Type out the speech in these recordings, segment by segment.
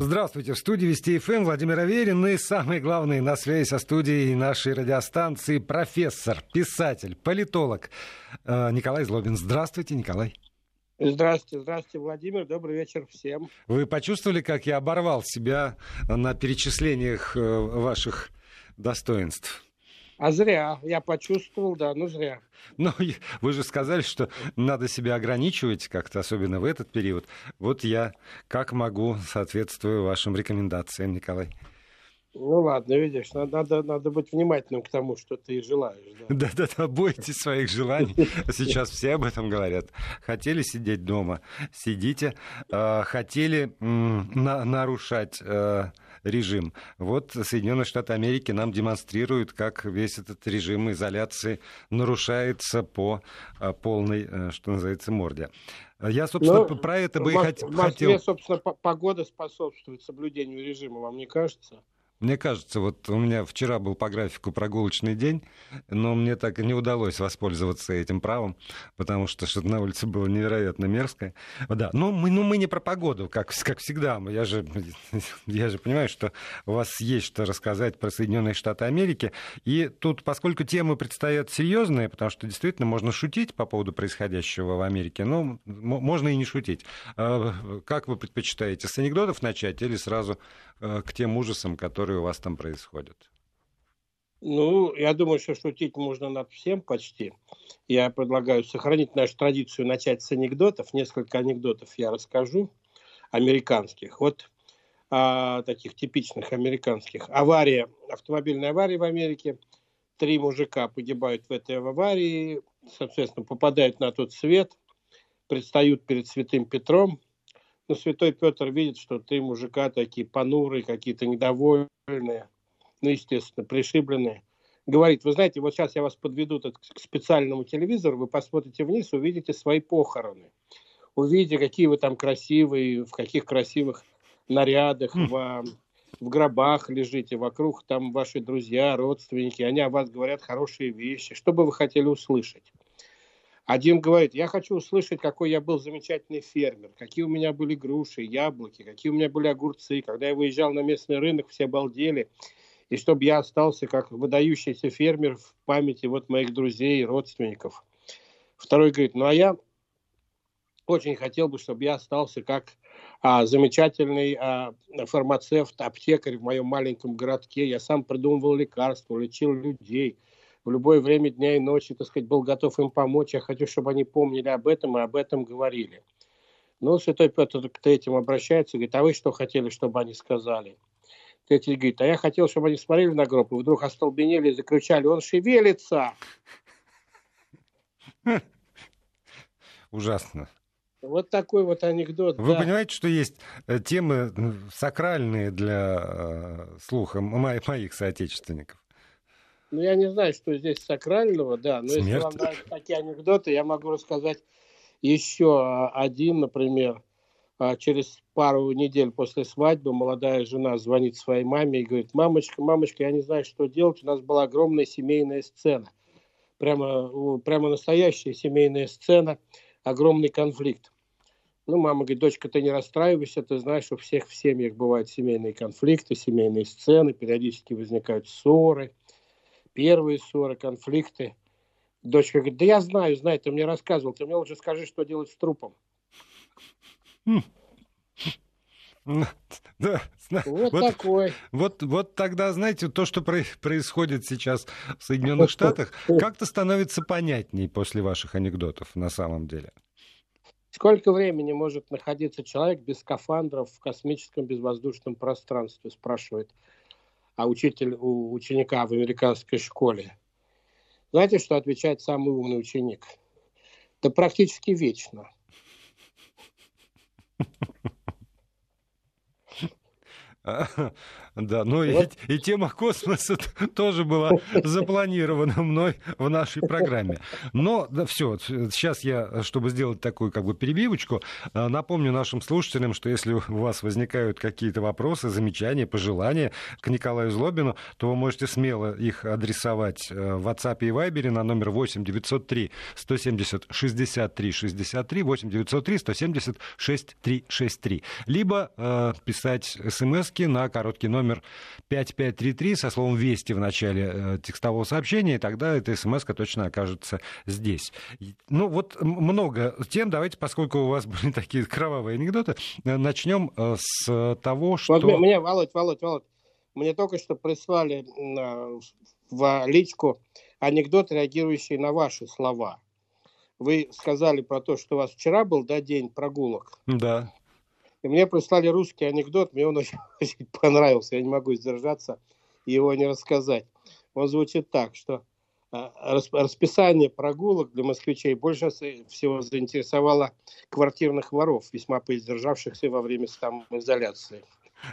Здравствуйте. В студии Вести ФМ Владимир Аверин и самый главный на связи со студией нашей радиостанции профессор, писатель, политолог э, Николай Злобин. Здравствуйте, Николай. Здравствуйте, здравствуйте, Владимир. Добрый вечер всем. Вы почувствовали, как я оборвал себя на перечислениях э, ваших достоинств? А зря. Я почувствовал, да, ну зря. Ну, вы же сказали, что надо себя ограничивать как-то, особенно в этот период. Вот я как могу соответствую вашим рекомендациям, Николай. Ну ладно, видишь, надо, надо быть внимательным к тому, что ты желаешь. Да-да-да, бойтесь своих желаний. Сейчас все об этом говорят. Хотели сидеть дома, сидите. А, хотели нарушать э, режим. Вот Соединенные Штаты Америки нам демонстрируют, как весь этот режим изоляции нарушается по а, полной, э, что называется, морде. Я, собственно, Но ну, про это бы и хотел... В Москве, собственно, погода способствует соблюдению режима, вам не кажется? Мне кажется, вот у меня вчера был по графику прогулочный день, но мне так и не удалось воспользоваться этим правом, потому что что-то на улице было невероятно мерзкое. Да, но мы, ну, мы не про погоду, как, как всегда. Я же, я же понимаю, что у вас есть что рассказать про Соединенные Штаты Америки. И тут, поскольку темы предстоят серьезные, потому что действительно можно шутить по поводу происходящего в Америке, но можно и не шутить. А, как вы предпочитаете, с анекдотов начать или сразу э, к тем ужасам, которые которые у вас там происходят? Ну, я думаю, что шутить можно над всем почти. Я предлагаю сохранить нашу традицию, начать с анекдотов. Несколько анекдотов я расскажу, американских. Вот а, таких типичных американских. Авария, автомобильная авария в Америке. Три мужика погибают в этой аварии, соответственно, попадают на тот свет, предстают перед святым Петром, но святой Петр видит, что три мужика такие понурые, какие-то недовольные, ну, естественно, пришибленные. Говорит, вы знаете, вот сейчас я вас подведу к специальному телевизору, вы посмотрите вниз, увидите свои похороны. Увидите, какие вы там красивые, в каких красивых нарядах, хм. в, в гробах лежите, вокруг там ваши друзья, родственники, они о вас говорят хорошие вещи. Что бы вы хотели услышать? Один говорит, я хочу услышать, какой я был замечательный фермер, какие у меня были груши, яблоки, какие у меня были огурцы. Когда я выезжал на местный рынок, все обалдели. И чтобы я остался как выдающийся фермер в памяти вот моих друзей и родственников. Второй говорит, ну а я очень хотел бы, чтобы я остался как а, замечательный а, фармацевт, аптекарь в моем маленьком городке. Я сам придумывал лекарства, лечил людей – в любое время дня и ночи, так сказать, был готов им помочь. Я хочу, чтобы они помнили об этом и об этом говорили. Ну, святой Петр к третьим обращается и говорит, а вы что хотели, чтобы они сказали? Третий говорит, а я хотел, чтобы они смотрели на гроб и вдруг остолбенели и закричали, он шевелится. Ужасно. Вот такой вот анекдот. Вы да. понимаете, что есть э, темы сакральные для э, слуха моих соотечественников? Ну, я не знаю, что здесь сакрального, да. Но Смерть. если вам нравятся такие анекдоты, я могу рассказать еще один, например. А, через пару недель после свадьбы молодая жена звонит своей маме и говорит, мамочка, мамочка, я не знаю, что делать, у нас была огромная семейная сцена. Прямо, прямо настоящая семейная сцена, огромный конфликт. Ну, мама говорит, дочка, ты не расстраивайся, ты знаешь, у всех в семьях бывают семейные конфликты, семейные сцены, периодически возникают ссоры – первые ссоры, конфликты. Дочка говорит, да я знаю, знаю, ты мне рассказывал, ты мне лучше скажи, что делать с трупом. Да, вот, вот такой. Вот, вот тогда, знаете, то, что происходит сейчас в Соединенных Штатах, как-то становится понятней после ваших анекдотов на самом деле. Сколько времени может находиться человек без скафандров в космическом безвоздушном пространстве, спрашивает а учитель у ученика в американской школе. Знаете, что отвечает самый умный ученик? Да практически вечно. Да, ну вот. и, и тема космоса тоже была запланирована мной в нашей программе. Но да, все, сейчас я, чтобы сделать такую как бы перебивочку, э, напомню нашим слушателям, что если у вас возникают какие-то вопросы, замечания, пожелания к Николаю Злобину, то вы можете смело их адресовать э, в WhatsApp и Viber на номер 8 903 170 63 63 8 903 170 63 63. Либо э, писать смс на короткий номер номер 5533 со словом «Вести» в начале э, текстового сообщения, и тогда эта смс точно окажется здесь. Ну, вот много тем. Давайте, поскольку у вас были такие кровавые анекдоты, э, начнем э, с того, что... Вот мне, Володь, Володь, Володь, мне только что прислали в личку анекдот, реагирующий на ваши слова. Вы сказали про то, что у вас вчера был да, день прогулок. Да. И мне прислали русский анекдот, мне он очень, очень понравился, я не могу сдержаться его не рассказать. Он звучит так, что а, расписание прогулок для москвичей больше всего заинтересовало квартирных воров, весьма поиздержавшихся во время самоизоляции.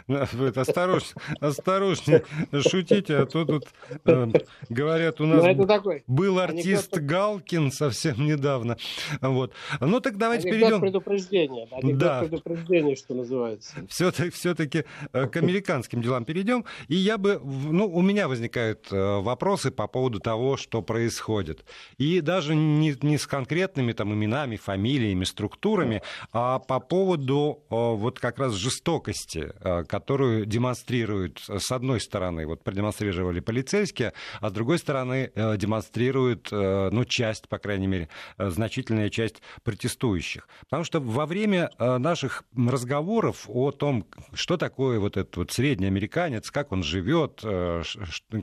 Осторожнее, осторожнее шутите, а то тут э, говорят, у нас ну, такой, был артист анекдот... Галкин совсем недавно. Вот. Ну так давайте анекдот перейдем. предупреждение. Анекдот да. предупреждение, что называется. Все-таки, все-таки э, к американским делам перейдем. И я бы, ну, у меня возникают э, вопросы по поводу того, что происходит. И даже не, не с конкретными там именами, фамилиями, структурами, а по поводу вот как раз жестокости которую демонстрируют, с одной стороны, вот продемонстрировали полицейские, а с другой стороны э, демонстрируют, э, ну, часть, по крайней мере, э, значительная часть протестующих. Потому что во время наших разговоров о том, что такое вот этот вот средний американец, как он живет,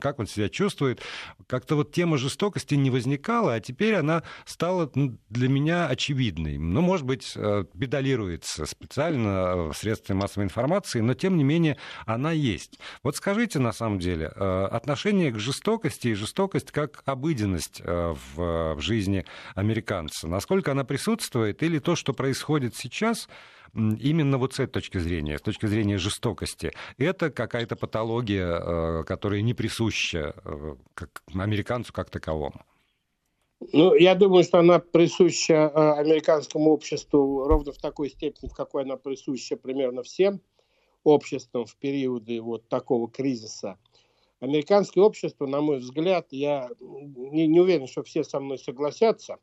как он себя чувствует, как-то вот тема жестокости не возникала, а теперь она стала ну, для меня очевидной. Ну, может быть, педалируется специально в средствах массовой информации, но тем не менее она есть. Вот скажите, на самом деле, э, отношение к жестокости и жестокость как обыденность э, в жизни американца, насколько она присутствует или то, что происходит сейчас, именно вот с этой точки зрения, с точки зрения жестокости, это какая-то патология, э, которая не присуща как американцу как таковому? Ну, я думаю, что она присуща американскому обществу ровно в такой степени, в какой она присуща примерно всем обществом в периоды вот такого кризиса. Американское общество, на мой взгляд, я не, не уверен, что все со мной согласятся,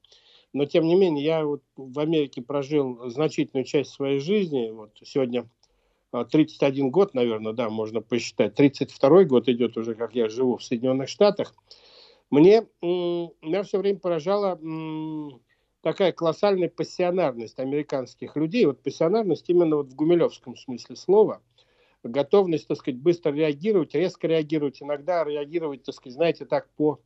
но тем не менее я вот в Америке прожил значительную часть своей жизни. Вот сегодня 31 а, год, наверное, да, можно посчитать. 32 год идет уже, как я живу в Соединенных Штатах. Мне, меня все время поражало такая колоссальная пассионарность американских людей. Вот пассионарность именно вот в гумилевском смысле слова – готовность, так сказать, быстро реагировать, резко реагировать, иногда реагировать, так сказать, знаете, так по,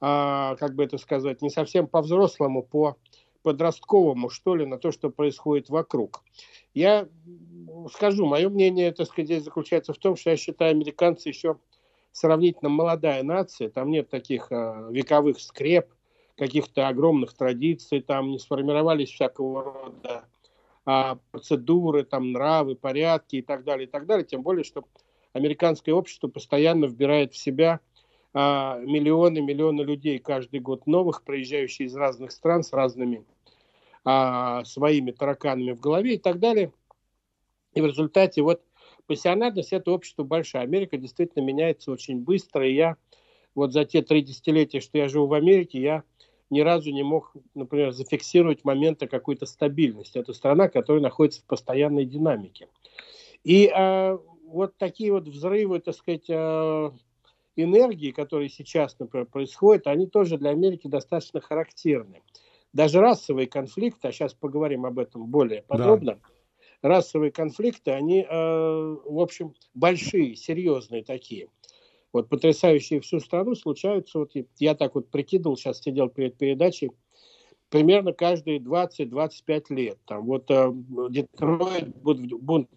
а, как бы это сказать, не совсем по-взрослому, по подростковому, что ли, на то, что происходит вокруг. Я скажу, мое мнение, так сказать, здесь заключается в том, что я считаю, американцы еще сравнительно молодая нация, там нет таких а, вековых скреп, каких-то огромных традиций, там не сформировались всякого рода а, процедуры, там, нравы, порядки и так далее, и так далее. Тем более, что американское общество постоянно вбирает в себя а, миллионы, миллионы людей каждый год новых, проезжающие из разных стран с разными а, своими тараканами в голове и так далее. И в результате вот пассионарность это общество большая. Америка действительно меняется очень быстро. И я вот за те три десятилетия, что я живу в Америке, я ни разу не мог, например, зафиксировать моменты какой-то стабильности. Это страна, которая находится в постоянной динамике. И э, вот такие вот взрывы, так сказать, э, энергии, которые сейчас, например, происходят, они тоже для Америки достаточно характерны. Даже расовые конфликты, а сейчас поговорим об этом более подробно, да. расовые конфликты, они, э, в общем, большие, серьезные такие – вот потрясающие всю страну случаются, вот я так вот прикидывал, сейчас сидел перед передачей, примерно каждые 20-25 лет. Там вот э, Детройт, бунт, бунт,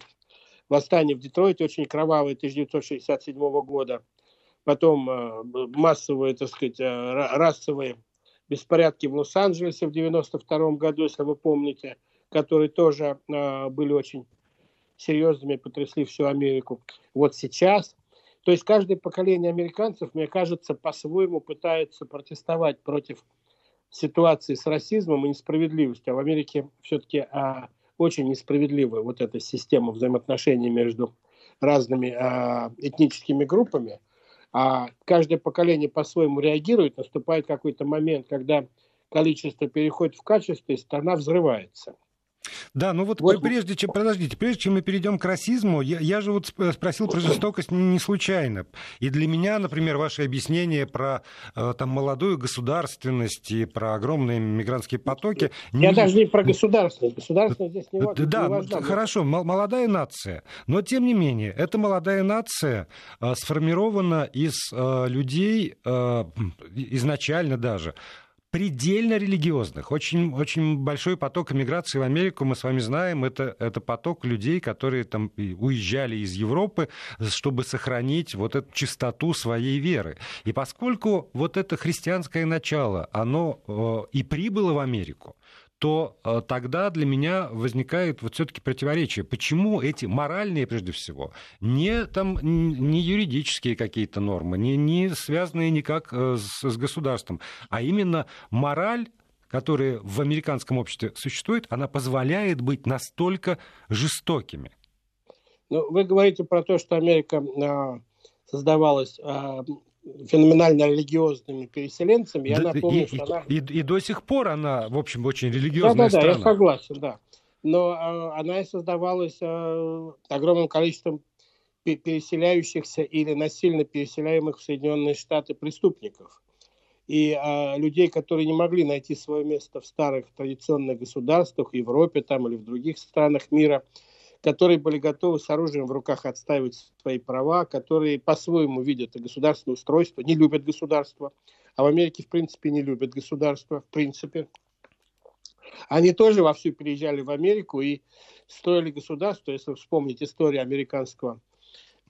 восстание в Детройте очень кровавое 1967 года. Потом э, массовые, так сказать, э, расовые беспорядки в Лос-Анджелесе в 92 году, если вы помните, которые тоже э, были очень серьезными, потрясли всю Америку. Вот сейчас, то есть каждое поколение американцев, мне кажется, по-своему пытается протестовать против ситуации с расизмом и несправедливостью. А в Америке все-таки а, очень несправедливая вот эта система взаимоотношений между разными а, этническими группами. А каждое поколение по-своему реагирует, наступает какой-то момент, когда количество переходит в качество, и страна взрывается. Да, ну вот, вот прежде чем, подождите, прежде чем мы перейдем к расизму, я, я же вот спросил про жестокость не случайно. И для меня, например, ваше объяснение про э, там молодую государственность и про огромные мигрантские потоки... Я не... даже не про государственность. Государственность здесь не важно. Да, не важна. хорошо, молодая нация. Но, тем не менее, эта молодая нация э, сформирована из э, людей, э, изначально даже, предельно религиозных. Очень, очень большой поток эмиграции в Америку, мы с вами знаем, это, это поток людей, которые там уезжали из Европы, чтобы сохранить вот эту чистоту своей веры. И поскольку вот это христианское начало, оно э, и прибыло в Америку, то э, тогда для меня возникает вот все-таки противоречие. Почему эти моральные, прежде всего, не, там, не юридические какие-то нормы, не, не связанные никак э, с, с государством, а именно мораль которая в американском обществе существует, она позволяет быть настолько жестокими. Ну, вы говорите про то, что Америка а, создавалась а, феноменально религиозными переселенцами. Я напомню, и, что и, она... И, и до сих пор она, в общем, очень религиозная да, да, страна. Да, я согласен, да. Но э, она и создавалась э, огромным количеством переселяющихся или насильно переселяемых в Соединенные Штаты преступников. И э, людей, которые не могли найти свое место в старых традиционных государствах, в Европе там, или в других странах мира – которые были готовы с оружием в руках отстаивать свои права, которые по-своему видят государственное устройство, не любят государство, а в Америке в принципе не любят государство, в принципе. Они тоже вовсю переезжали в Америку и строили государство, если вспомнить историю американского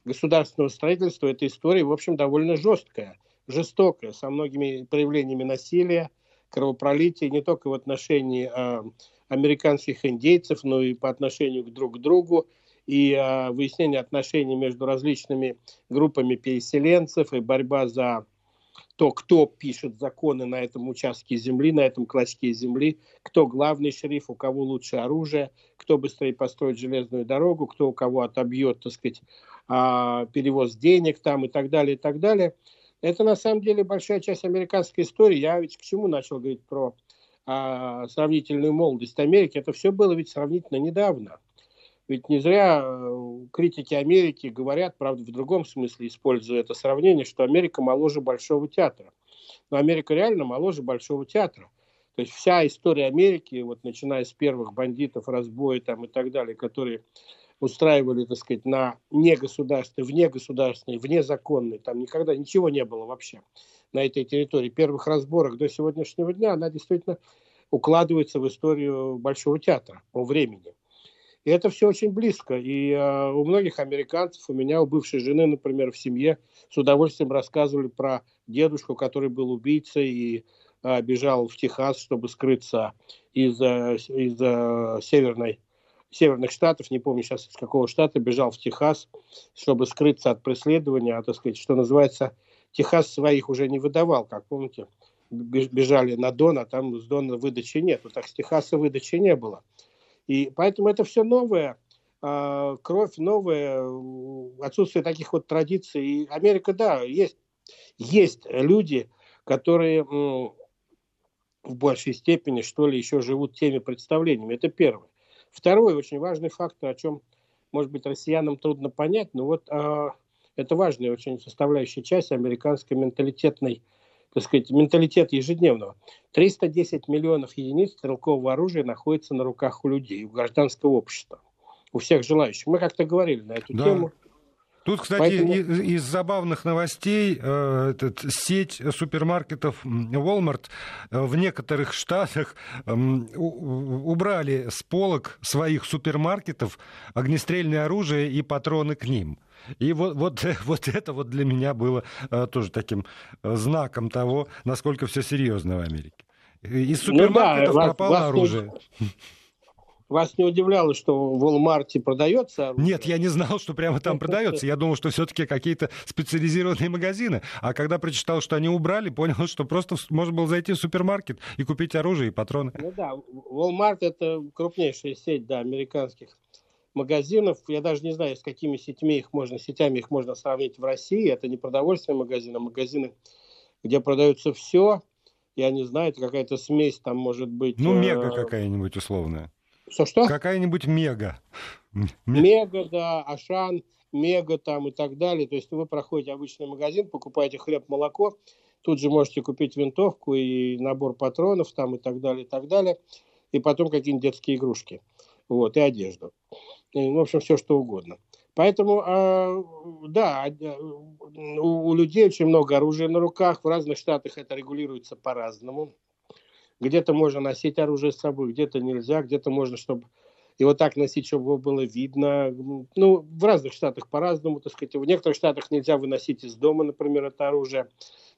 государственного строительства, эта история, в общем, довольно жесткая, жестокая, со многими проявлениями насилия, кровопролития, не только в отношении а, американских индейцев, но и по отношению друг к другу, и э, выяснение отношений между различными группами переселенцев, и борьба за то, кто пишет законы на этом участке земли, на этом клочке земли, кто главный шериф, у кого лучше оружие, кто быстрее построит железную дорогу, кто у кого отобьет, так сказать, а, перевоз денег там и так далее, и так далее. Это на самом деле большая часть американской истории. Я ведь к чему начал говорить про а, сравнительную молодость Америки, это все было ведь сравнительно недавно. Ведь не зря э, критики Америки говорят, правда, в другом смысле, используя это сравнение, что Америка моложе Большого театра. Но Америка реально моложе Большого театра. То есть вся история Америки, вот начиная с первых бандитов, разбоя там и так далее, которые устраивали, так сказать, на негосударственной, вне государственной, вне законной, там никогда ничего не было вообще на этой территории, первых разборок до сегодняшнего дня, она действительно укладывается в историю Большого театра по времени. И это все очень близко. И э, у многих американцев, у меня, у бывшей жены, например, в семье, с удовольствием рассказывали про дедушку, который был убийцей и э, бежал в Техас, чтобы скрыться из, э, из э, северной северных штатов, не помню сейчас из какого штата, бежал в Техас, чтобы скрыться от преследования, а, так сказать, что называется, Техас своих уже не выдавал, как помните, бежали на Дон, а там с Дона выдачи нет. Вот так с Техаса выдачи не было. И поэтому это все новое, а, кровь новая, отсутствие таких вот традиций. И Америка, да, есть, есть люди, которые в большей степени, что ли, еще живут теми представлениями. Это первое. Второй очень важный фактор, о чем, может быть, россиянам трудно понять, но вот э, это важная очень составляющая часть американской менталитетной, так сказать, менталитет ежедневного. 310 миллионов единиц стрелкового оружия находится на руках у людей, у гражданского общества, у всех желающих. Мы как-то говорили на эту да. тему. Тут, кстати, Поэтому... из, из забавных новостей э, этот, сеть супермаркетов Walmart э, в некоторых штатах э, убрали с полок своих супермаркетов огнестрельное оружие и патроны к ним. И вот, вот, вот это вот для меня было э, тоже таким э, знаком того, насколько все серьезно в Америке. Из супермаркетов ну, да, пропало вас, оружие. Вас не удивляло, что в Walmart продается оружие? Нет, я не знал, что прямо там продается. Я думал, что все-таки какие-то специализированные магазины. А когда прочитал, что они убрали, понял, что просто можно было зайти в супермаркет и купить оружие и патроны. Ну да, Walmart это крупнейшая сеть да, американских магазинов. Я даже не знаю, с какими сетями их можно, сетями их можно сравнить в России. Это не продовольственные магазины, а магазины, где продается все. Я не знаю, это какая-то смесь там может быть. Ну, мега э, какая-нибудь условная. Что-что? Какая-нибудь мега. Мега, да, Ашан, мега там и так далее. То есть вы проходите обычный магазин, покупаете хлеб, молоко, тут же можете купить винтовку и набор патронов там и так далее, и так далее. И потом какие-нибудь детские игрушки. Вот, и одежду. И, в общем, все что угодно. Поэтому, э, да, у, у людей очень много оружия на руках. В разных штатах это регулируется по-разному. Где-то можно носить оружие с собой, где-то нельзя, где-то можно, чтобы его так носить, чтобы его было видно. Ну, в разных штатах по-разному, так сказать. В некоторых штатах нельзя выносить из дома, например, это оружие.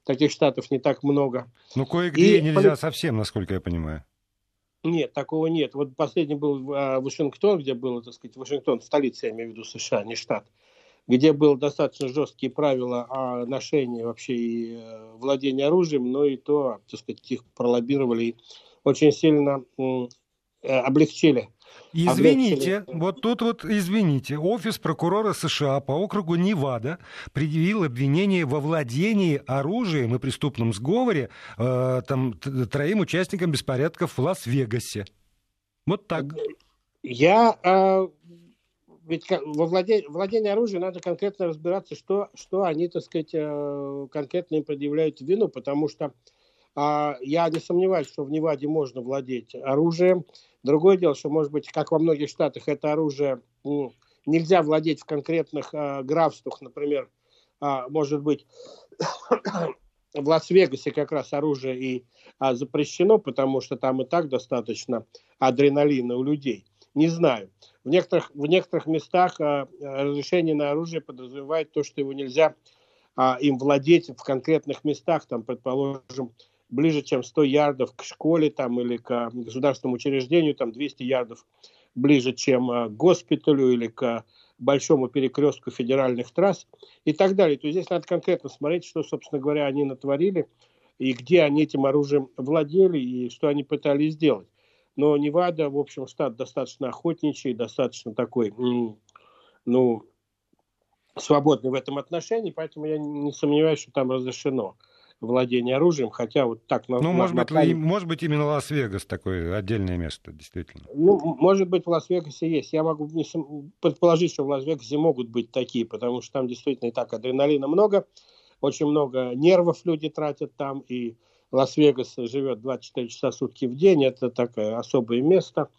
Таких штатов не так много. Ну, кое-где и... нельзя совсем, насколько я понимаю. Нет, такого нет. Вот последний был а, Вашингтон, где было, так сказать, Вашингтон, столица, я имею в виду США, не штат где было достаточно жесткие правила о ношении вообще и э, владении оружием, но и то, так сказать, их пролоббировали и очень сильно э, облегчили. Извините, облегчили. вот тут вот, извините, офис прокурора США по округу Невада предъявил обвинение во владении оружием и преступном сговоре э, там, троим участникам беспорядков в Лас-Вегасе. Вот так. Я э, ведь во владении, владении оружием надо конкретно разбираться, что, что они, так сказать, э, конкретно им предъявляют вину, потому что а, я не сомневаюсь, что в Неваде можно владеть оружием. Другое дело, что, может быть, как во многих штатах, это оружие ну, нельзя владеть в конкретных а, графствах, например, а, может быть, в Лас-Вегасе как раз оружие и а, запрещено, потому что там и так достаточно адреналина у людей. Не знаю. В некоторых, в некоторых местах а, разрешение на оружие подразумевает то, что его нельзя а, им владеть в конкретных местах, там, предположим, ближе, чем 100 ярдов к школе там, или к государственному учреждению, там 200 ярдов ближе, чем а, к госпиталю или к большому перекрестку федеральных трасс и так далее. То есть здесь надо конкретно смотреть, что, собственно говоря, они натворили, и где они этим оружием владели, и что они пытались сделать. Но Невада, в общем, штат достаточно охотничий, достаточно такой, ну, свободный в этом отношении, поэтому я не сомневаюсь, что там разрешено владение оружием, хотя вот так... Ну, на, может, на, быть, на... может быть, именно Лас-Вегас такое отдельное место, действительно. Ну, может быть, в Лас-Вегасе есть. Я могу предположить, что в Лас-Вегасе могут быть такие, потому что там действительно и так адреналина много, очень много нервов люди тратят там, и Лас-Вегас живет 24 часа сутки в день, это такое особое место.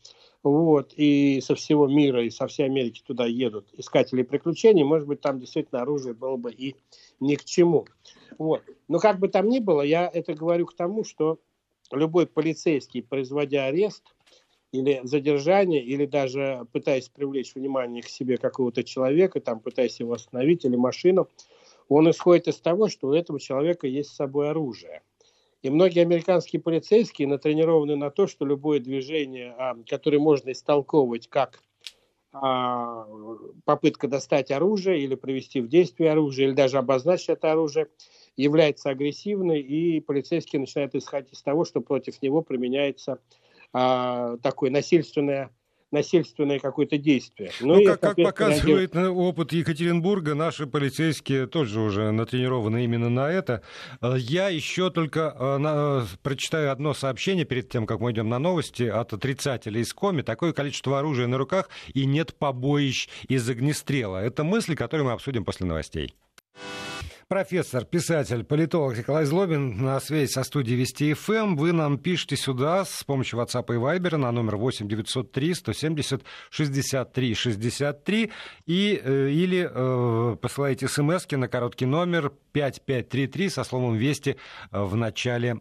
Вот, и со всего мира, и со всей Америки туда едут искатели приключений, может быть, там действительно оружие было бы и ни к чему. Вот. Но как бы там ни было, я это говорю к тому, что любой полицейский, производя арест или задержание, или даже пытаясь привлечь внимание к себе какого-то человека, там, пытаясь его остановить или машину, он исходит из того, что у этого человека есть с собой оружие. И многие американские полицейские натренированы на то, что любое движение, а, которое можно истолковывать как а, попытка достать оружие или привести в действие оружие, или даже обозначить это оружие, является агрессивной, и полицейский начинает исходить из того, что против него применяется а, такое насильственное насильственное какое-то действие. Ну, ну как, как показывает реагирует... опыт Екатеринбурга, наши полицейские тоже уже натренированы именно на это. Э, я еще только э, на, прочитаю одно сообщение перед тем, как мы идем на новости от отрицателя из Коми. Такое количество оружия на руках и нет побоищ из огнестрела. Это мысли, которые мы обсудим после новостей. Профессор, писатель, политолог Николай Злобин на связи со студией Вести ФМ. Эм. Вы нам пишете сюда с помощью WhatsApp и Viber на номер 8 903 170 63 63 и, э, или э, посылаете смс на короткий номер 5533 со словом «Вести» в начале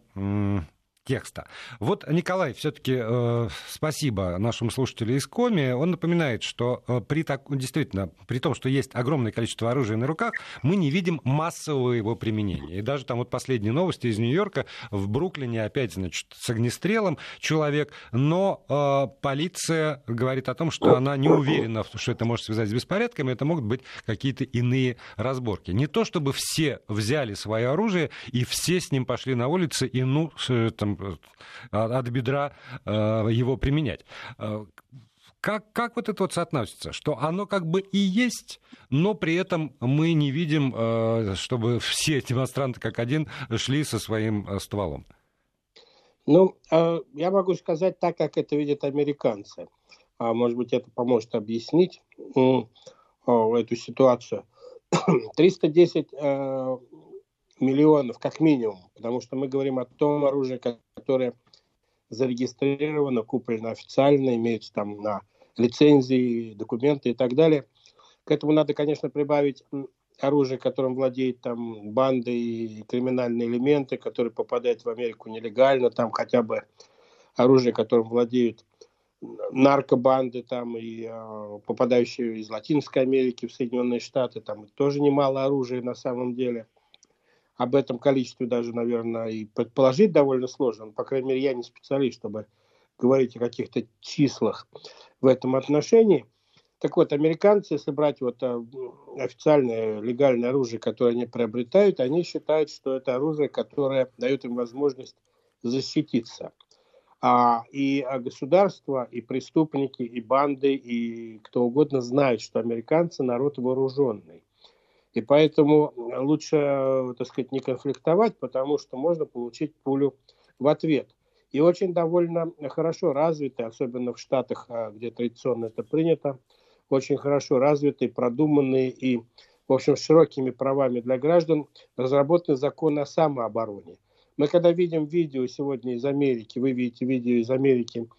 текста. Вот, Николай, все-таки э, спасибо нашему слушателю из Коми. Он напоминает, что э, при так, действительно, при том, что есть огромное количество оружия на руках, мы не видим массового его применения. И даже там вот последние новости из Нью-Йорка, в Бруклине опять, значит, с огнестрелом человек, но э, полиция говорит о том, что она не уверена, что это может связать с беспорядками, это могут быть какие-то иные разборки. Не то, чтобы все взяли свое оружие и все с ним пошли на улицы и, ну, там, от бедра э, его применять. Э, как, как вот это вот соотносится? Что оно как бы и есть, но при этом мы не видим, чтобы все демонстранты как один шли со своим стволом. Ну, я могу сказать так, как это видят американцы. А может быть, это поможет объяснить эту ситуацию. 310 миллионов как минимум, потому что мы говорим о том оружии, которое зарегистрировано, куплено официально, имеется там на лицензии, документы и так далее. К этому надо, конечно, прибавить оружие, которым владеют там банды и криминальные элементы, которые попадают в Америку нелегально, там хотя бы оружие, которым владеют наркобанды там и э, попадающие из Латинской Америки в Соединенные Штаты, там тоже немало оружия на самом деле об этом количестве даже, наверное, и предположить довольно сложно. По крайней мере, я не специалист, чтобы говорить о каких-то числах в этом отношении. Так вот, американцы, если брать вот э, официальное легальное оружие, которое они приобретают, они считают, что это оружие, которое дает им возможность защититься. А, и а государство, и преступники, и банды, и кто угодно знают, что американцы народ вооруженный. И поэтому лучше, так сказать, не конфликтовать, потому что можно получить пулю в ответ. И очень довольно хорошо развиты, особенно в Штатах, а, где традиционно это принято, очень хорошо развитые, продуманные и, в общем, широкими правами для граждан разработаны законы о самообороне. Мы когда видим видео сегодня из Америки, вы видите видео из Америки,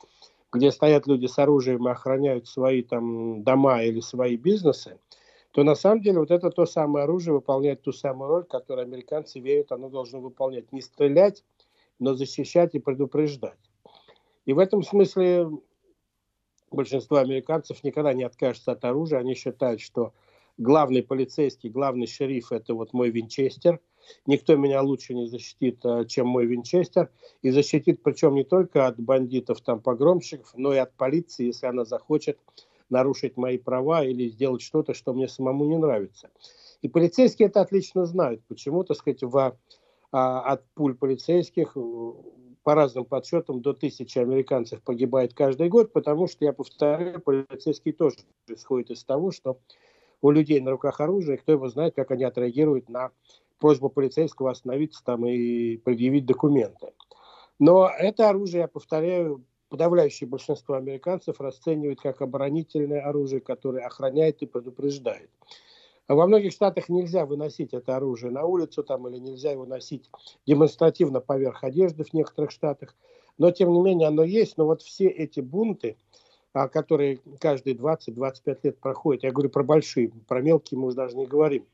где стоят люди с оружием и охраняют свои там дома или свои бизнесы, то на самом деле вот это то самое оружие выполняет ту самую роль, которую американцы верят, оно должно выполнять. Не стрелять, но защищать и предупреждать. И в этом смысле большинство американцев никогда не откажется от оружия. Они считают, что главный полицейский, главный шериф – это вот мой винчестер. Никто меня лучше не защитит, э, чем мой винчестер. И защитит причем не только от бандитов, там, погромщиков, но и от полиции, если она захочет – нарушить мои права или сделать что-то, что мне самому не нравится. И полицейские это отлично знают. Почему, так сказать, в, а, от пуль полицейских э, по разным подсчетам до тысячи американцев погибает каждый год, потому что, я повторяю, полицейские тоже исходят из того, что у людей на руках оружие, кто его знает, как они отреагируют на просьбу полицейского остановиться там и предъявить документы. Но это оружие, я повторяю, подавляющее большинство американцев расценивают как оборонительное оружие, которое охраняет и предупреждает. Во многих штатах нельзя выносить это оружие на улицу там, или нельзя его носить демонстративно поверх одежды в некоторых штатах. Но, тем не менее, оно есть. Но вот все эти бунты, а, которые каждые 20-25 лет проходят, я говорю про большие, про мелкие мы уже даже не говорим,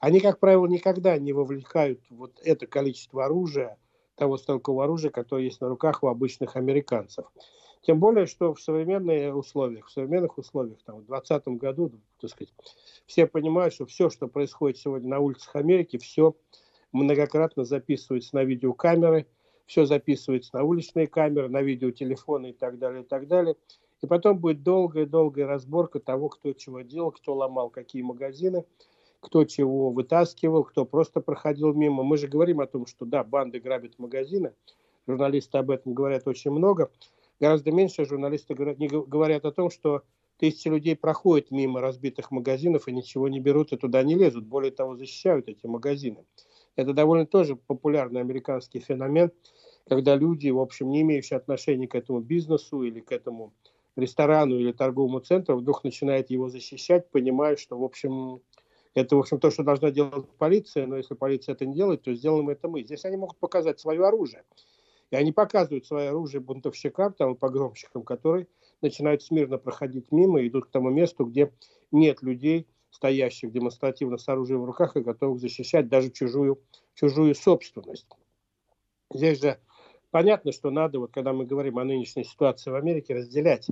они, как правило, никогда не вовлекают вот это количество оружия того стрелкового оружия, которое есть на руках у обычных американцев. Тем более, что в современных условиях, в современных условиях, там, в 2020 году, так сказать, все понимают, что все, что происходит сегодня на улицах Америки, все многократно записывается на видеокамеры, все записывается на уличные камеры, на видеотелефоны и так далее, и так далее. И потом будет долгая-долгая разборка того, кто чего делал, кто ломал какие магазины – кто чего вытаскивал, кто просто проходил мимо. Мы же говорим о том, что да, банды грабят магазины, журналисты об этом говорят очень много. Гораздо меньше журналисты говорят, не говорят о том, что тысячи людей проходят мимо разбитых магазинов и ничего не берут и туда не лезут. Более того, защищают эти магазины. Это довольно тоже популярный американский феномен, когда люди, в общем, не имеющие отношения к этому бизнесу или к этому ресторану или торговому центру, вдруг начинают его защищать, понимая, что, в общем, это, в общем, то, что должна делать полиция, но если полиция это не делает, то сделаем это мы. Здесь они могут показать свое оружие. И они показывают свое оружие бунтовщикам, там, погромщикам, которые начинают смирно проходить мимо и идут к тому месту, где нет людей, стоящих демонстративно с оружием в руках и готовых защищать даже чужую, чужую собственность. Здесь же понятно, что надо, вот когда мы говорим о нынешней ситуации в Америке, разделять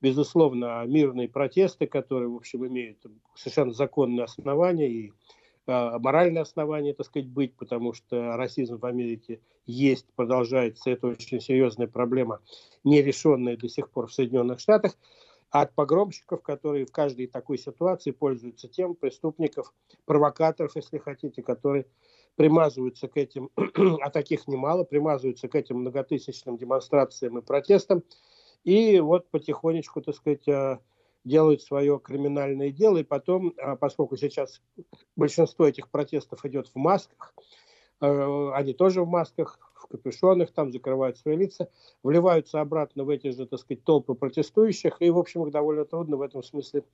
безусловно, мирные протесты, которые, в общем, имеют совершенно законные основания и э, моральные основания, так сказать, быть, потому что расизм в Америке есть, продолжается. Это очень серьезная проблема, не решенная до сих пор в Соединенных Штатах. А от погромщиков, которые в каждой такой ситуации пользуются тем, преступников, провокаторов, если хотите, которые примазываются к этим, а таких немало, примазываются к этим многотысячным демонстрациям и протестам, и вот потихонечку, так сказать, э, делают свое криминальное дело, и потом, а, поскольку сейчас большинство этих протестов идет в масках, э, они тоже в масках, в капюшонах, там закрывают свои лица, вливаются обратно в эти же, так сказать, толпы протестующих, и, в общем, их довольно трудно в этом смысле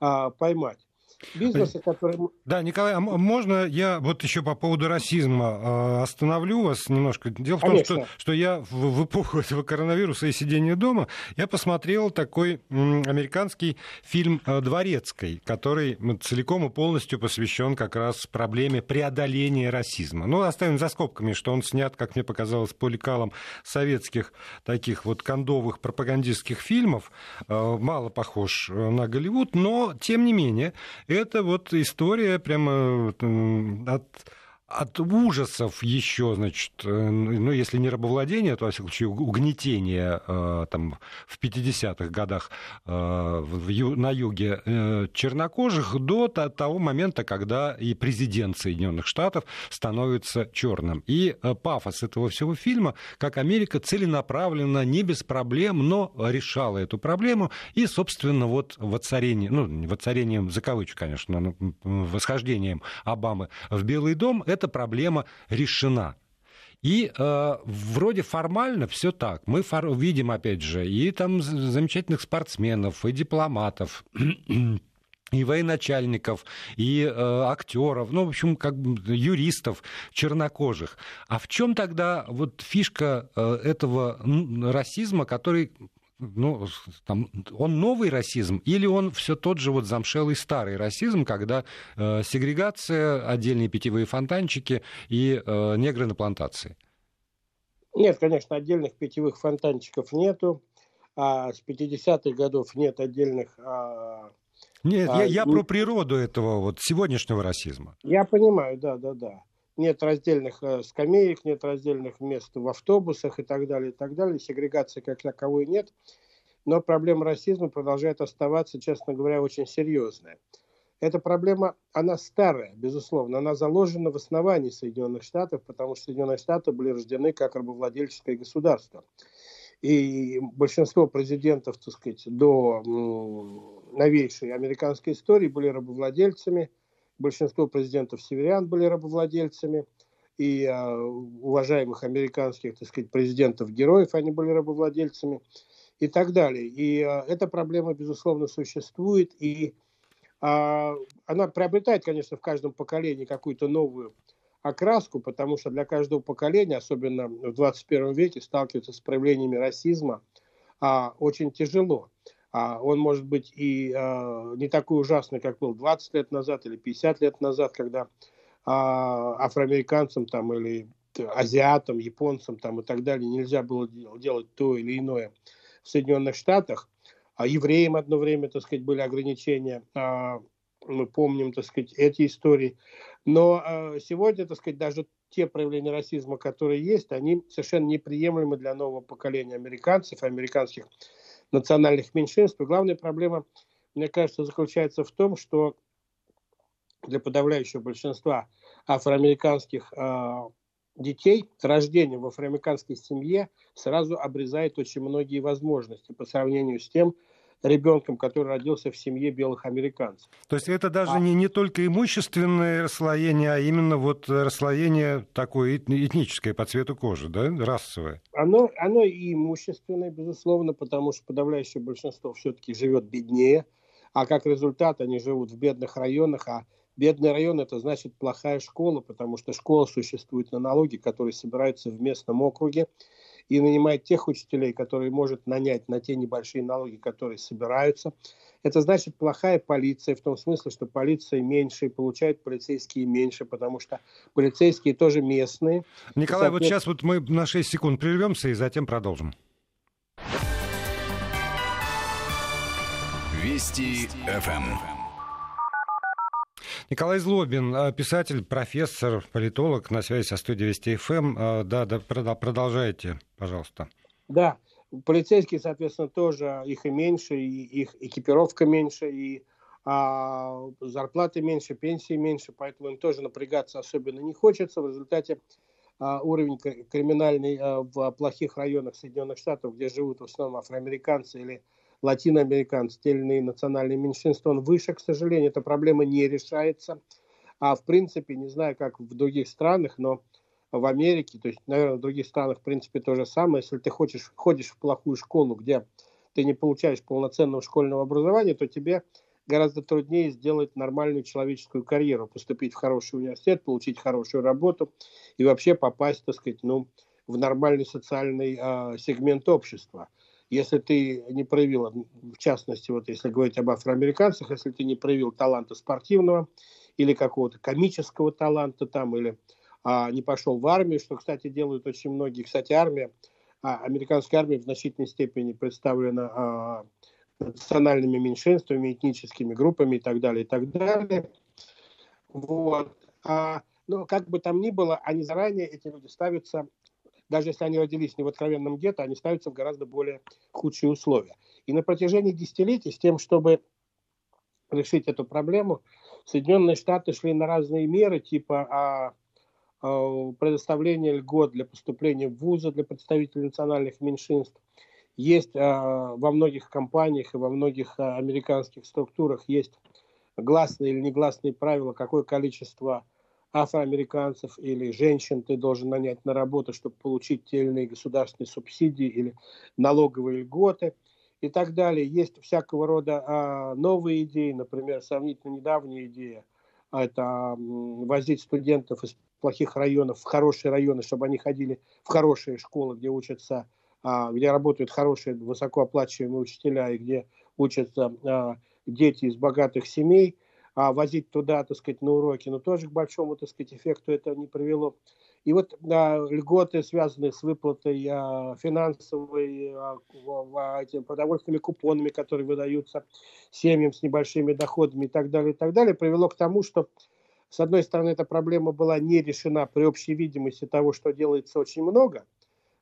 а, поймать бизнеса, который... Да, Николай, а можно я вот еще по поводу расизма а, остановлю вас немножко? Дело в Конечно. том, что, что я в, эпоху этого коронавируса и сидения дома, я посмотрел такой американский фильм а, «Дворецкий», который целиком и полностью посвящен как раз проблеме преодоления расизма. Ну, оставим за скобками, что он снят, как мне показалось, по лекалам советских таких вот кондовых пропагандистских фильмов, мало похож на Голливуд, но, тем не менее, это вот история прямо от от ужасов еще, значит, э, ну, если не рабовладение, то, во всяком случае, угнетение э, там, в 50-х годах э, на юге чернокожих до того момента, когда и президент Соединенных Штатов становится черным. И пафос этого всего фильма, как Америка целенаправленно, не без проблем, но решала эту проблему. И, собственно, вот воцарение, ну, воцарением, за кавычку, конечно, восхождением Обамы в Белый дом, это эта проблема решена. И э, вроде формально все так. Мы фор- видим, опять же, и там замечательных спортсменов, и дипломатов, и военачальников, и э, актеров, ну, в общем, как бы юристов чернокожих. А в чем тогда вот фишка э, этого расизма, который ну, там, он новый расизм или он все тот же вот замшелый старый расизм, когда э, сегрегация, отдельные питьевые фонтанчики и э, негры на плантации? Нет, конечно, отдельных питьевых фонтанчиков нету. А с 50-х годов нет отдельных... А, нет, а, я, я про природу этого вот сегодняшнего расизма. Я понимаю, да, да, да нет раздельных э, скамеек, нет раздельных мест в автобусах и так далее, и так далее. Сегрегации как таковой нет. Но проблема расизма продолжает оставаться, честно говоря, очень серьезная. Эта проблема, она старая, безусловно, она заложена в основании Соединенных Штатов, потому что Соединенные Штаты были рождены как рабовладельческое государство. И большинство президентов, так сказать, до новейшей американской истории были рабовладельцами – большинство президентов северян были рабовладельцами, и э, уважаемых американских, так сказать, президентов-героев они были рабовладельцами и так далее. И э, эта проблема, безусловно, существует, и э, она приобретает, конечно, в каждом поколении какую-то новую окраску, потому что для каждого поколения, особенно в 21 веке, сталкиваться с проявлениями расизма а, очень тяжело а он может быть и а, не такой ужасный, как был 20 лет назад или 50 лет назад, когда а, афроамериканцам там или азиатам, японцам там и так далее нельзя было делать то или иное в Соединенных Штатах, а евреям одно время, так сказать, были ограничения, мы помним, так сказать, эти истории. Но сегодня, так сказать, даже те проявления расизма, которые есть, они совершенно неприемлемы для нового поколения американцев, американских национальных меньшинств. И главная проблема, мне кажется, заключается в том, что для подавляющего большинства афроамериканских э, детей рождение в афроамериканской семье сразу обрезает очень многие возможности по сравнению с тем, ребенком, который родился в семье белых американцев. То есть это даже а... не, не только имущественное расслоение, а именно вот расслоение такое этническое по цвету кожи, да, расовое? Оно, оно и имущественное, безусловно, потому что подавляющее большинство все-таки живет беднее, а как результат они живут в бедных районах, а бедный район это значит плохая школа, потому что школа существует на налоги, которые собираются в местном округе, и нанимает тех учителей, которые может нанять на те небольшие налоги, которые собираются. это значит плохая полиция, в том смысле, что полиция меньше, и получают полицейские меньше, потому что полицейские тоже местные. Николай, вот сейчас вот мы на 6 секунд прервемся и затем продолжим. Вести ФМ. Николай Злобин, э, писатель, профессор, политолог, на связи со студией Вести ФМ. Э, да, да, продолжайте, пожалуйста. Да, полицейские, соответственно, тоже их и меньше, и их экипировка меньше, и а, зарплаты меньше, пенсии меньше, поэтому им тоже напрягаться особенно не хочется. В результате а, уровень криминальный а, в плохих районах Соединенных Штатов, где живут в основном афроамериканцы или латиноамериканцы, те или иные национальные меньшинства, он выше, к сожалению, эта проблема не решается. А в принципе, не знаю, как в других странах, но в Америке, то есть, наверное, в других странах, в принципе, то же самое. Если ты хочешь, ходишь в плохую школу, где ты не получаешь полноценного школьного образования, то тебе гораздо труднее сделать нормальную человеческую карьеру, поступить в хороший университет, получить хорошую работу и вообще попасть, так сказать, ну, в нормальный социальный э, сегмент общества. Если ты не проявил, в частности, вот если говорить об афроамериканцах, если ты не проявил таланта спортивного или какого-то комического таланта там, или а, не пошел в армию, что, кстати, делают очень многие. Кстати, армия, а, американская армия в значительной степени представлена а, национальными меньшинствами, этническими группами и так далее, и так далее. Вот. А, но как бы там ни было, они заранее, эти люди ставятся, даже если они родились не в откровенном гетто, они ставятся в гораздо более худшие условия. И на протяжении десятилетий с тем, чтобы решить эту проблему, Соединенные Штаты шли на разные меры, типа а, а, предоставление льгот для поступления в вузы для представителей национальных меньшинств. Есть а, во многих компаниях и во многих а, американских структурах есть гласные или негласные правила, какое количество афроамериканцев или женщин ты должен нанять на работу, чтобы получить те или иные государственные субсидии или налоговые льготы и так далее. Есть всякого рода а, новые идеи, например, сравнительно недавняя идея, это возить студентов из плохих районов в хорошие районы, чтобы они ходили в хорошие школы, где учатся, а, где работают хорошие высокооплачиваемые учителя и где учатся а, дети из богатых семей, а возить туда, так сказать, на уроки, но тоже к большому, так сказать, эффекту это не привело. И вот а, льготы, связанные с выплатой а, финансовой, а, а, этим продовольственными купонами, которые выдаются семьям с небольшими доходами и так далее, и так далее, привело к тому, что с одной стороны, эта проблема была не решена при общей видимости того, что делается очень много.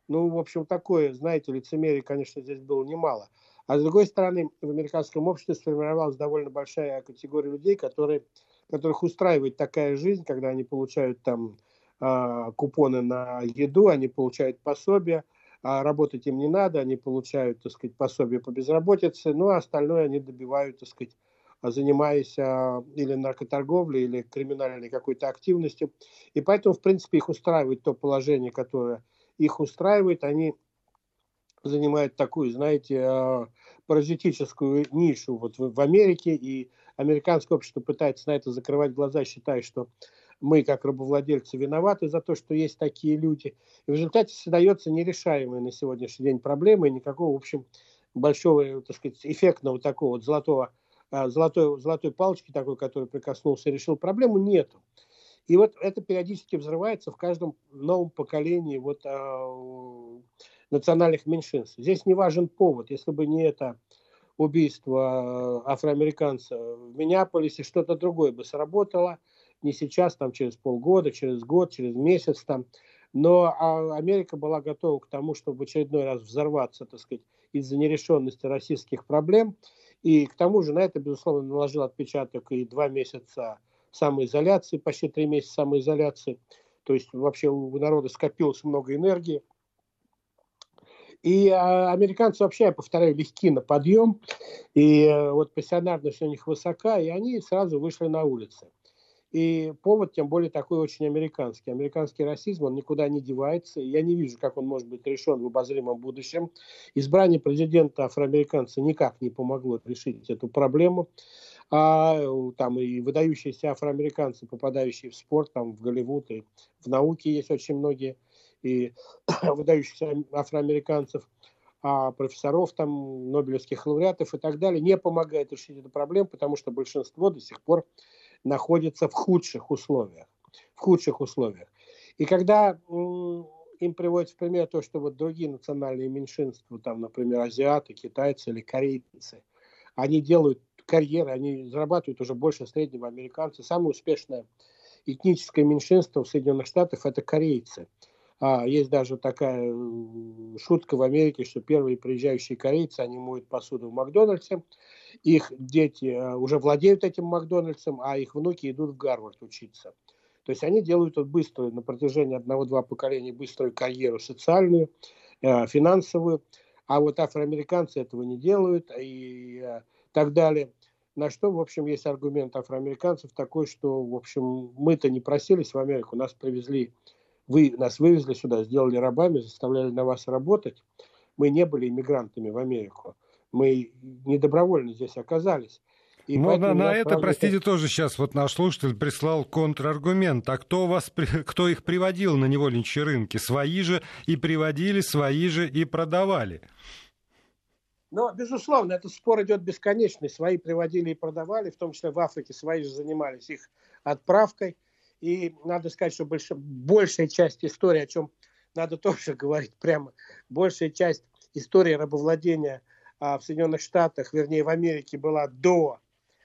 Ну, в общем, такое, знаете, лицемерие, конечно, здесь было немало. А с другой стороны, в американском обществе сформировалась довольно большая категория людей, которые, которых устраивает такая жизнь, когда они получают там э, купоны на еду, они получают пособия, а работать им не надо, они получают, так сказать, пособие по безработице, ну, а остальное они добивают, так сказать, занимаясь а, или наркоторговлей, или криминальной какой-то активностью. И поэтому, в принципе, их устраивает то положение, которое их устраивает. Они занимают такую, знаете, а, паразитическую нишу вот в Америке, и американское общество пытается на это закрывать глаза, считая, что мы, как рабовладельцы, виноваты за то, что есть такие люди. И в результате создается нерешаемая на сегодняшний день проблема, и никакого, в общем, большого, так сказать, эффектного такого вот золотого а, золотой, золотой палочки такой, который прикоснулся и решил проблему, нету. И вот это периодически взрывается в каждом новом поколении вот, а, национальных меньшинств. Здесь не важен повод. Если бы не это убийство афроамериканца в Миннеаполисе, что-то другое бы сработало. Не сейчас, там, через полгода, через год, через месяц. Там. Но а, Америка была готова к тому, чтобы в очередной раз взорваться, так сказать, из-за нерешенности российских проблем – и к тому же на это, безусловно, наложил отпечаток и два месяца самоизоляции, почти три месяца самоизоляции. То есть вообще у народа скопилось много энергии. И а, американцы вообще, я повторяю, легки на подъем. И а, вот пассионарность у них высока, и они сразу вышли на улицы. И повод, тем более, такой очень американский. Американский расизм, он никуда не девается. Я не вижу, как он может быть решен в обозримом будущем. Избрание президента афроамериканца никак не помогло решить эту проблему. А там и выдающиеся афроамериканцы, попадающие в спорт, там в Голливуд и в науке есть очень многие и выдающихся афроамериканцев. а профессоров, там, нобелевских лауреатов и так далее, не помогает решить эту проблему, потому что большинство до сих пор находится в худших условиях. В худших условиях. И когда им приводится в пример то, что вот другие национальные меньшинства, там, например, азиаты, китайцы или корейцы, они делают карьеры, они зарабатывают уже больше среднего американца. Самое успешное этническое меньшинство в Соединенных Штатах – это корейцы. А, есть даже такая шутка в Америке, что первые приезжающие корейцы, они моют посуду в Макдональдсе, их дети а, уже владеют этим Макдональдсом, а их внуки идут в Гарвард учиться. То есть они делают вот быструю, на протяжении одного-два поколения, быструю карьеру социальную, а, финансовую, а вот афроамериканцы этого не делают и так далее. На что, в общем, есть аргумент афроамериканцев такой, что, в общем, мы-то не просились в Америку, нас привезли вы нас вывезли сюда, сделали рабами, заставляли на вас работать. Мы не были иммигрантами в Америку. Мы недобровольно здесь оказались. И ну, на, на это, простите, тоже сейчас вот наш слушатель прислал контраргумент. А кто, вас, кто их приводил на невольничьи рынки? Свои же и приводили, свои же и продавали. Но, безусловно, этот спор идет бесконечный. Свои приводили и продавали, в том числе в Африке свои же занимались их отправкой. И надо сказать, что больш... большая часть истории, о чем надо тоже говорить прямо, большая часть истории рабовладения а, в Соединенных Штатах, вернее в Америке, была до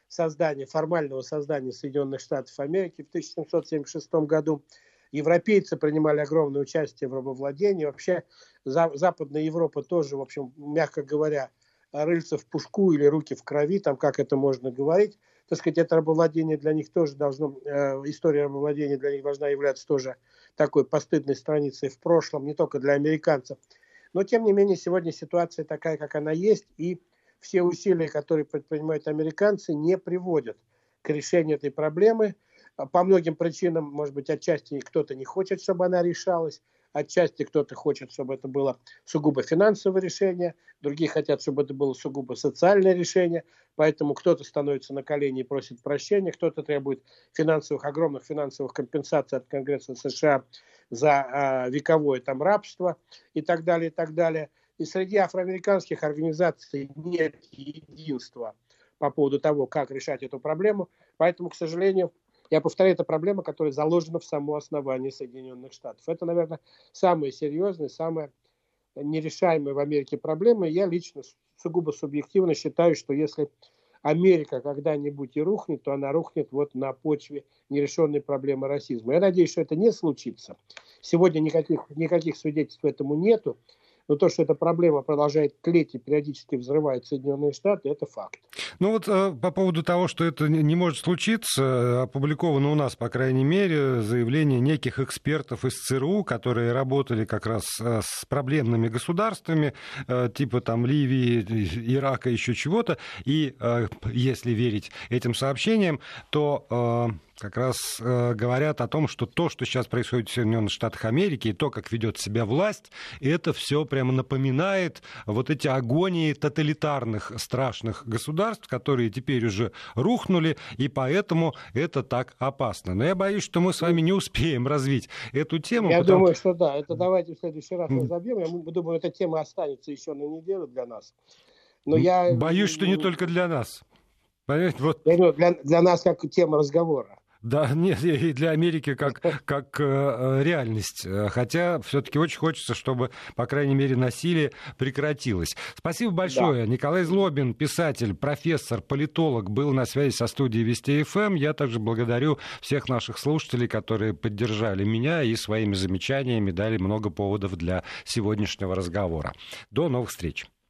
создания, формального создания Соединенных Штатов Америки в 1776 году. Европейцы принимали огромное участие в рабовладении. Вообще за, Западная Европа тоже, в общем, мягко говоря, рыльца в пушку или руки в крови, там как это можно говорить так сказать, это рабовладение для них тоже должно, э, история рабовладения для них должна являться тоже такой постыдной страницей в прошлом, не только для американцев. Но, тем не менее, сегодня ситуация такая, как она есть, и все усилия, которые предпринимают американцы, не приводят к решению этой проблемы. По многим причинам, может быть, отчасти кто-то не хочет, чтобы она решалась, Отчасти кто-то хочет, чтобы это было сугубо финансовое решение, другие хотят, чтобы это было сугубо социальное решение, поэтому кто-то становится на колени и просит прощения, кто-то требует финансовых, огромных финансовых компенсаций от Конгресса США за э, вековое там рабство и так далее, и так далее. И среди афроамериканских организаций нет единства по поводу того, как решать эту проблему. Поэтому, к сожалению, я повторяю, это проблема, которая заложена в само основание Соединенных Штатов. Это, наверное, самая серьезная, самая нерешаемая в Америке проблема. Я лично сугубо субъективно считаю, что если Америка когда-нибудь и рухнет, то она рухнет вот на почве нерешенной проблемы расизма. Я надеюсь, что это не случится. Сегодня никаких, никаких свидетельств этому нету. Но то, что эта проблема продолжает тлеть и периодически взрывает Соединенные Штаты, это факт. Ну вот э, по поводу того, что это не может случиться, опубликовано у нас, по крайней мере, заявление неких экспертов из ЦРУ, которые работали как раз э, с проблемными государствами, э, типа там Ливии, Ирака, еще чего-то. И если верить этим сообщениям, то как раз э, говорят о том, что то, что сейчас происходит в Соединенных Штатах Америки, и то, как ведет себя власть, это все прямо напоминает вот эти агонии тоталитарных страшных государств, которые теперь уже рухнули, и поэтому это так опасно. Но я боюсь, что мы с вами не успеем развить эту тему. Я потому... думаю, что да. Это давайте в следующий раз разобьем. Я думаю, эта тема останется еще на неделю для нас. Но я... Боюсь, что не только для нас. Понимаете, вот... Для, для нас как тема разговора. Да, нет, и для Америки как, как э, реальность. Хотя все-таки очень хочется, чтобы, по крайней мере, насилие прекратилось. Спасибо большое. Да. Николай Злобин, писатель, профессор, политолог, был на связи со студией Вести ФМ. Эм. Я также благодарю всех наших слушателей, которые поддержали меня и своими замечаниями дали много поводов для сегодняшнего разговора. До новых встреч.